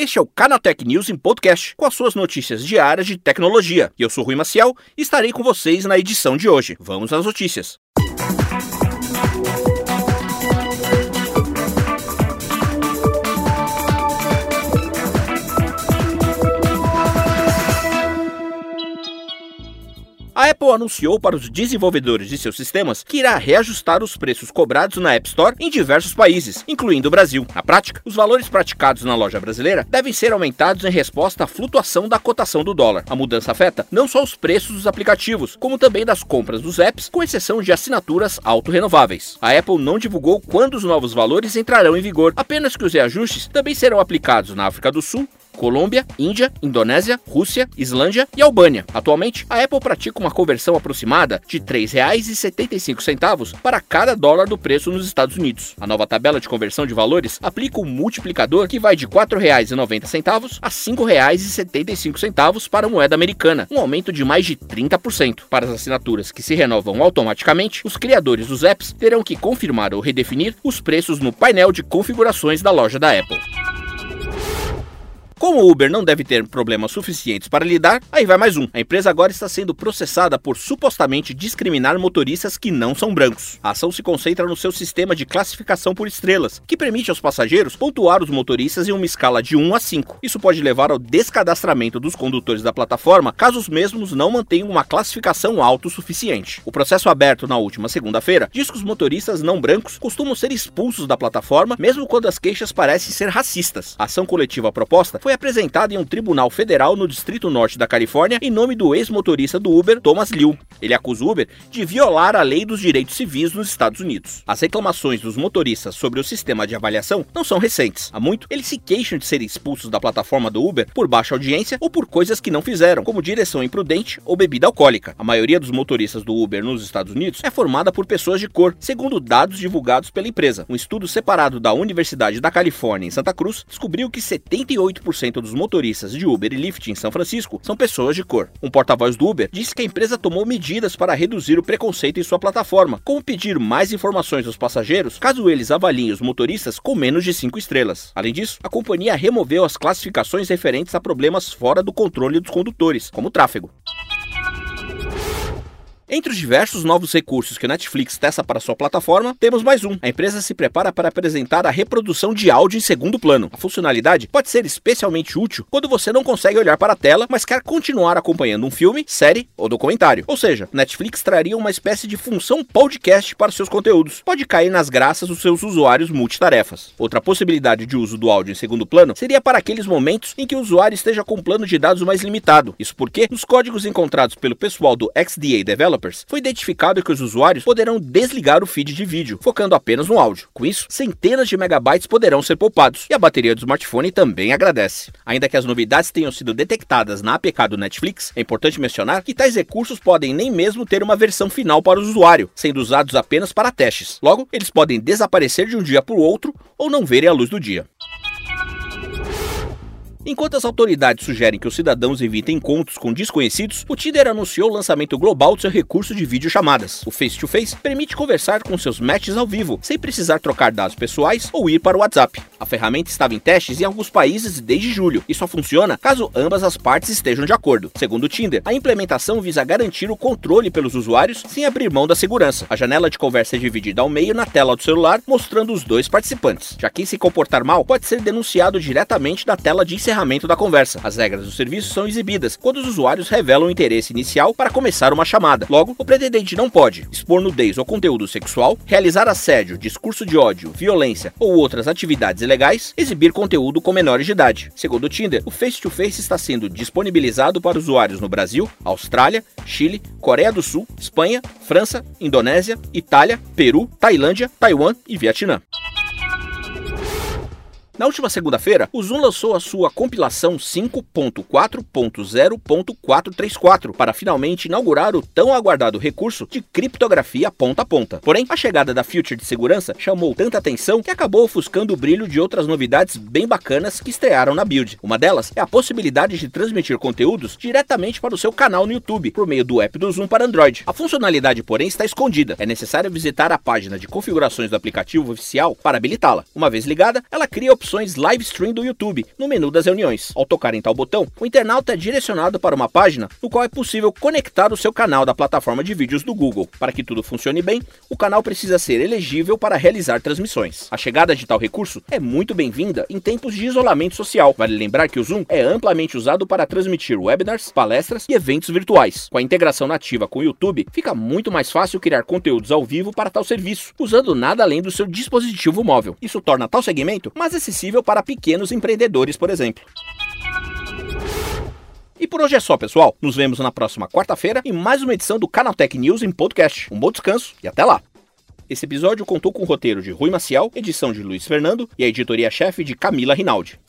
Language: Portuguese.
Este é o Canatech News em podcast, com as suas notícias diárias de tecnologia. Eu sou Rui Maciel e estarei com vocês na edição de hoje. Vamos às notícias. Apple anunciou para os desenvolvedores de seus sistemas que irá reajustar os preços cobrados na App Store em diversos países, incluindo o Brasil. Na prática, os valores praticados na loja brasileira devem ser aumentados em resposta à flutuação da cotação do dólar. A mudança afeta não só os preços dos aplicativos, como também das compras dos apps, com exceção de assinaturas autorrenováveis. A Apple não divulgou quando os novos valores entrarão em vigor, apenas que os reajustes também serão aplicados na África do Sul, Colômbia, Índia, Indonésia, Rússia, Islândia e Albânia. Atualmente, a Apple pratica uma conversão aproximada de R$ 3,75 para cada dólar do preço nos Estados Unidos. A nova tabela de conversão de valores aplica um multiplicador que vai de R$ 4,90 a R$ 5,75 para a moeda americana, um aumento de mais de 30%. Para as assinaturas que se renovam automaticamente, os criadores dos apps terão que confirmar ou redefinir os preços no painel de configurações da loja da Apple. Como o Uber não deve ter problemas suficientes para lidar, aí vai mais um. A empresa agora está sendo processada por supostamente discriminar motoristas que não são brancos. A ação se concentra no seu sistema de classificação por estrelas, que permite aos passageiros pontuar os motoristas em uma escala de 1 a 5. Isso pode levar ao descadastramento dos condutores da plataforma caso os mesmos não mantenham uma classificação alta o suficiente. O processo aberto na última segunda-feira diz que os motoristas não brancos costumam ser expulsos da plataforma mesmo quando as queixas parecem ser racistas. A ação coletiva proposta foi foi apresentado em um tribunal federal no Distrito Norte da Califórnia em nome do ex-motorista do Uber, Thomas Liu. Ele acusa o Uber de violar a lei dos direitos civis nos Estados Unidos. As reclamações dos motoristas sobre o sistema de avaliação não são recentes. Há muito, eles se queixam de serem expulsos da plataforma do Uber por baixa audiência ou por coisas que não fizeram, como direção imprudente ou bebida alcoólica. A maioria dos motoristas do Uber nos Estados Unidos é formada por pessoas de cor, segundo dados divulgados pela empresa. Um estudo separado da Universidade da Califórnia em Santa Cruz descobriu que 78% 90% dos motoristas de Uber e Lyft em São Francisco são pessoas de cor. Um porta-voz do Uber disse que a empresa tomou medidas para reduzir o preconceito em sua plataforma, como pedir mais informações aos passageiros caso eles avaliem os motoristas com menos de 5 estrelas. Além disso, a companhia removeu as classificações referentes a problemas fora do controle dos condutores, como tráfego. Entre os diversos novos recursos que a Netflix testa para sua plataforma, temos mais um. A empresa se prepara para apresentar a reprodução de áudio em segundo plano. A funcionalidade pode ser especialmente útil quando você não consegue olhar para a tela, mas quer continuar acompanhando um filme, série ou documentário. Ou seja, Netflix traria uma espécie de função podcast para seus conteúdos. Pode cair nas graças dos seus usuários multitarefas. Outra possibilidade de uso do áudio em segundo plano seria para aqueles momentos em que o usuário esteja com um plano de dados mais limitado. Isso porque, nos códigos encontrados pelo pessoal do XDA Developer, Developers, foi identificado que os usuários poderão desligar o feed de vídeo, focando apenas no áudio. Com isso, centenas de megabytes poderão ser poupados e a bateria do smartphone também agradece. Ainda que as novidades tenham sido detectadas na APK do Netflix, é importante mencionar que tais recursos podem nem mesmo ter uma versão final para o usuário, sendo usados apenas para testes. Logo, eles podem desaparecer de um dia para o outro ou não verem a luz do dia. Enquanto as autoridades sugerem que os cidadãos evitem encontros com desconhecidos, o Tinder anunciou o lançamento global do seu recurso de videochamadas. O Face-to-Face permite conversar com seus matches ao vivo, sem precisar trocar dados pessoais ou ir para o WhatsApp. A ferramenta estava em testes em alguns países desde julho e só funciona caso ambas as partes estejam de acordo. Segundo o Tinder, a implementação visa garantir o controle pelos usuários sem abrir mão da segurança. A janela de conversa é dividida ao meio na tela do celular, mostrando os dois participantes. Já quem se comportar mal pode ser denunciado diretamente da tela de encerramento encerramento da conversa. As regras do serviço são exibidas quando os usuários revelam o interesse inicial para começar uma chamada. Logo, o pretendente não pode expor nudez ou conteúdo sexual, realizar assédio, discurso de ódio, violência ou outras atividades ilegais, exibir conteúdo com menores de idade. Segundo o Tinder, o face-to-face -face está sendo disponibilizado para usuários no Brasil, Austrália, Chile, Coreia do Sul, Espanha, França, Indonésia, Itália, Peru, Tailândia, Taiwan e Vietnã. Na última segunda-feira, o Zoom lançou a sua compilação 5.4.0.434 para finalmente inaugurar o tão aguardado recurso de criptografia ponta a ponta. Porém, a chegada da feature de segurança chamou tanta atenção que acabou ofuscando o brilho de outras novidades bem bacanas que estrearam na build. Uma delas é a possibilidade de transmitir conteúdos diretamente para o seu canal no YouTube por meio do app do Zoom para Android. A funcionalidade, porém, está escondida. É necessário visitar a página de configurações do aplicativo oficial para habilitá-la. Uma vez ligada, ela cria opções opções Live Stream do YouTube no menu das reuniões. Ao tocar em tal botão, o internauta é direcionado para uma página no qual é possível conectar o seu canal da plataforma de vídeos do Google. Para que tudo funcione bem, o canal precisa ser elegível para realizar transmissões. A chegada de tal recurso é muito bem-vinda em tempos de isolamento social. Vale lembrar que o Zoom é amplamente usado para transmitir webinars, palestras e eventos virtuais. Com a integração nativa com o YouTube, fica muito mais fácil criar conteúdos ao vivo para tal serviço, usando nada além do seu dispositivo móvel. Isso torna tal segmento mais acessível para pequenos empreendedores, por exemplo. E por hoje é só, pessoal. Nos vemos na próxima quarta-feira em mais uma edição do Canaltech News em podcast. Um bom descanso e até lá! Esse episódio contou com o roteiro de Rui Maciel, edição de Luiz Fernando e a editoria-chefe de Camila Rinaldi.